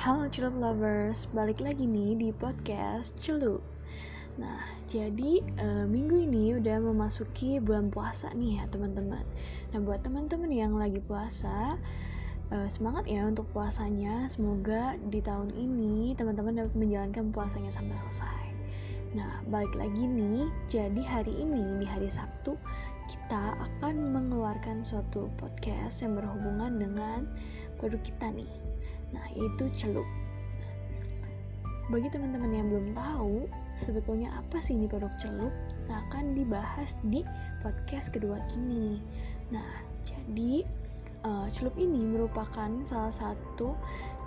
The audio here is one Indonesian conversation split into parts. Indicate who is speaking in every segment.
Speaker 1: Halo Celup Lovers, balik lagi nih di podcast Celup Nah, jadi uh, minggu ini udah memasuki bulan puasa nih ya teman-teman. Nah, buat teman-teman yang lagi puasa uh, Semangat ya untuk puasanya. Semoga di tahun ini teman-teman dapat menjalankan puasanya sampai selesai. Nah, balik lagi nih, jadi hari ini, di hari Sabtu Kita akan mengeluarkan suatu podcast yang berhubungan dengan produk kita nih Nah, yaitu celup. Bagi teman-teman yang belum tahu, sebetulnya apa sih ini produk celup? Nah, akan dibahas di podcast kedua ini. Nah, jadi uh, celup ini merupakan salah satu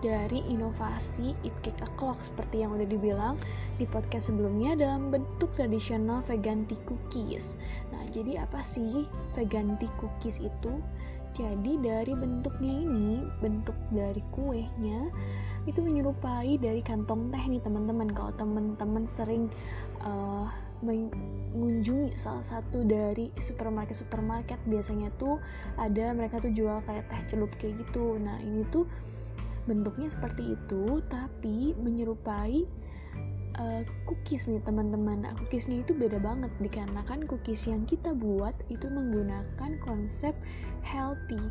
Speaker 1: dari inovasi Eat Cake O'Clock seperti yang udah dibilang di podcast sebelumnya dalam bentuk tradisional vegan tea cookies. Nah, jadi apa sih vegan tea cookies itu? Jadi dari bentuknya ini, bentuk dari kuenya itu menyerupai dari kantong teh nih teman-teman. Kalau teman-teman sering uh, mengunjungi salah satu dari supermarket supermarket biasanya tuh ada mereka tuh jual kayak teh celup kayak gitu. Nah ini tuh bentuknya seperti itu tapi menyerupai uh, cookies nih teman-teman. Nah, cookiesnya itu beda banget dikarenakan cookies yang kita buat itu menggunakan konsep healthy.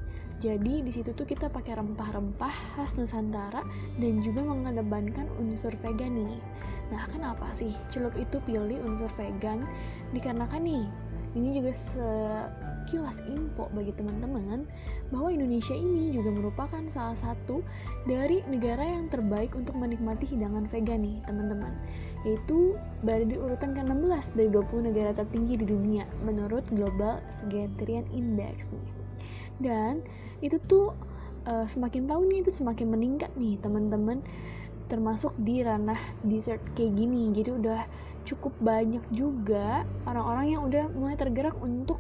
Speaker 1: Jadi di situ tuh kita pakai rempah-rempah khas Nusantara dan juga mengedepankan unsur vegan nih. Nah, kenapa sih celup itu pilih unsur vegan? Dikarenakan nih, ini juga sekilas info bagi teman-teman bahwa Indonesia ini juga merupakan salah satu dari negara yang terbaik untuk menikmati hidangan vegan nih, teman-teman yaitu berada di urutan ke-16 dari 20 negara tertinggi di dunia menurut Global Vegetarian Index nih. Dan itu tuh uh, semakin tahun nih itu semakin meningkat nih teman-teman termasuk di ranah dessert kayak gini. Jadi udah cukup banyak juga orang-orang yang udah mulai tergerak untuk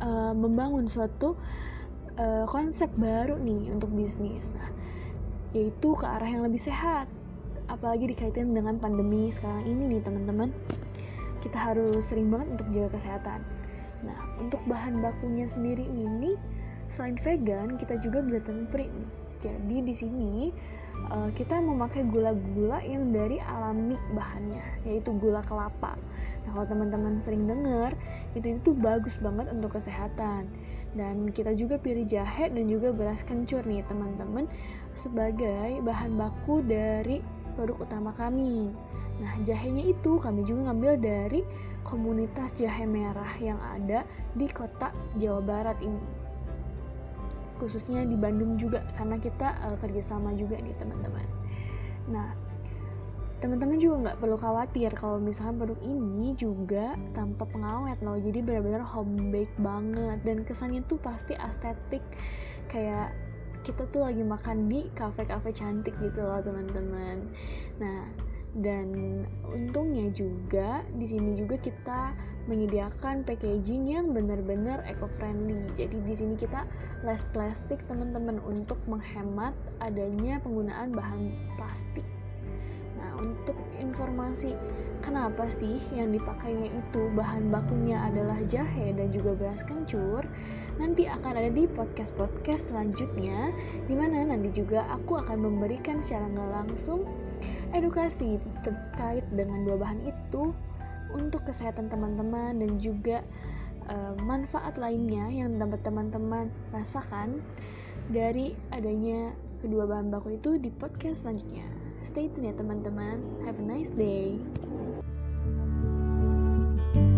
Speaker 1: uh, membangun suatu uh, konsep baru nih untuk bisnis. Nah, yaitu ke arah yang lebih sehat apalagi dikaitin dengan pandemi sekarang ini nih teman-teman kita harus sering banget untuk jaga kesehatan nah untuk bahan bakunya sendiri ini selain vegan kita juga gluten free nih jadi di sini uh, kita memakai gula-gula yang dari alami bahannya yaitu gula kelapa nah kalau teman-teman sering dengar itu itu bagus banget untuk kesehatan dan kita juga pilih jahe dan juga beras kencur nih teman-teman sebagai bahan baku dari produk utama kami. Nah, jahenya itu kami juga ngambil dari komunitas jahe merah yang ada di kota Jawa Barat ini. Khususnya di Bandung juga, karena kita uh, kerjasama juga nih teman-teman. Nah, teman-teman juga nggak perlu khawatir kalau misalnya produk ini juga tanpa pengawet loh. Jadi benar-benar home bake banget. Dan kesannya tuh pasti estetik. Kayak kita tuh lagi makan di kafe-kafe cantik gitu loh teman-teman. Nah dan untungnya juga di sini juga kita menyediakan packaging yang benar-benar eco-friendly. Jadi di sini kita less plastik teman-teman untuk menghemat adanya penggunaan bahan plastik. Nah, untuk informasi kenapa sih yang dipakainya itu bahan bakunya adalah jahe dan juga beras kencur, nanti akan ada di podcast-podcast selanjutnya di mana nanti juga aku akan memberikan secara langsung edukasi terkait dengan dua bahan itu untuk kesehatan teman-teman dan juga uh, manfaat lainnya yang dapat teman-teman rasakan dari adanya kedua bahan baku itu di podcast selanjutnya. Stay tune ya teman-teman. Have a nice day. thank you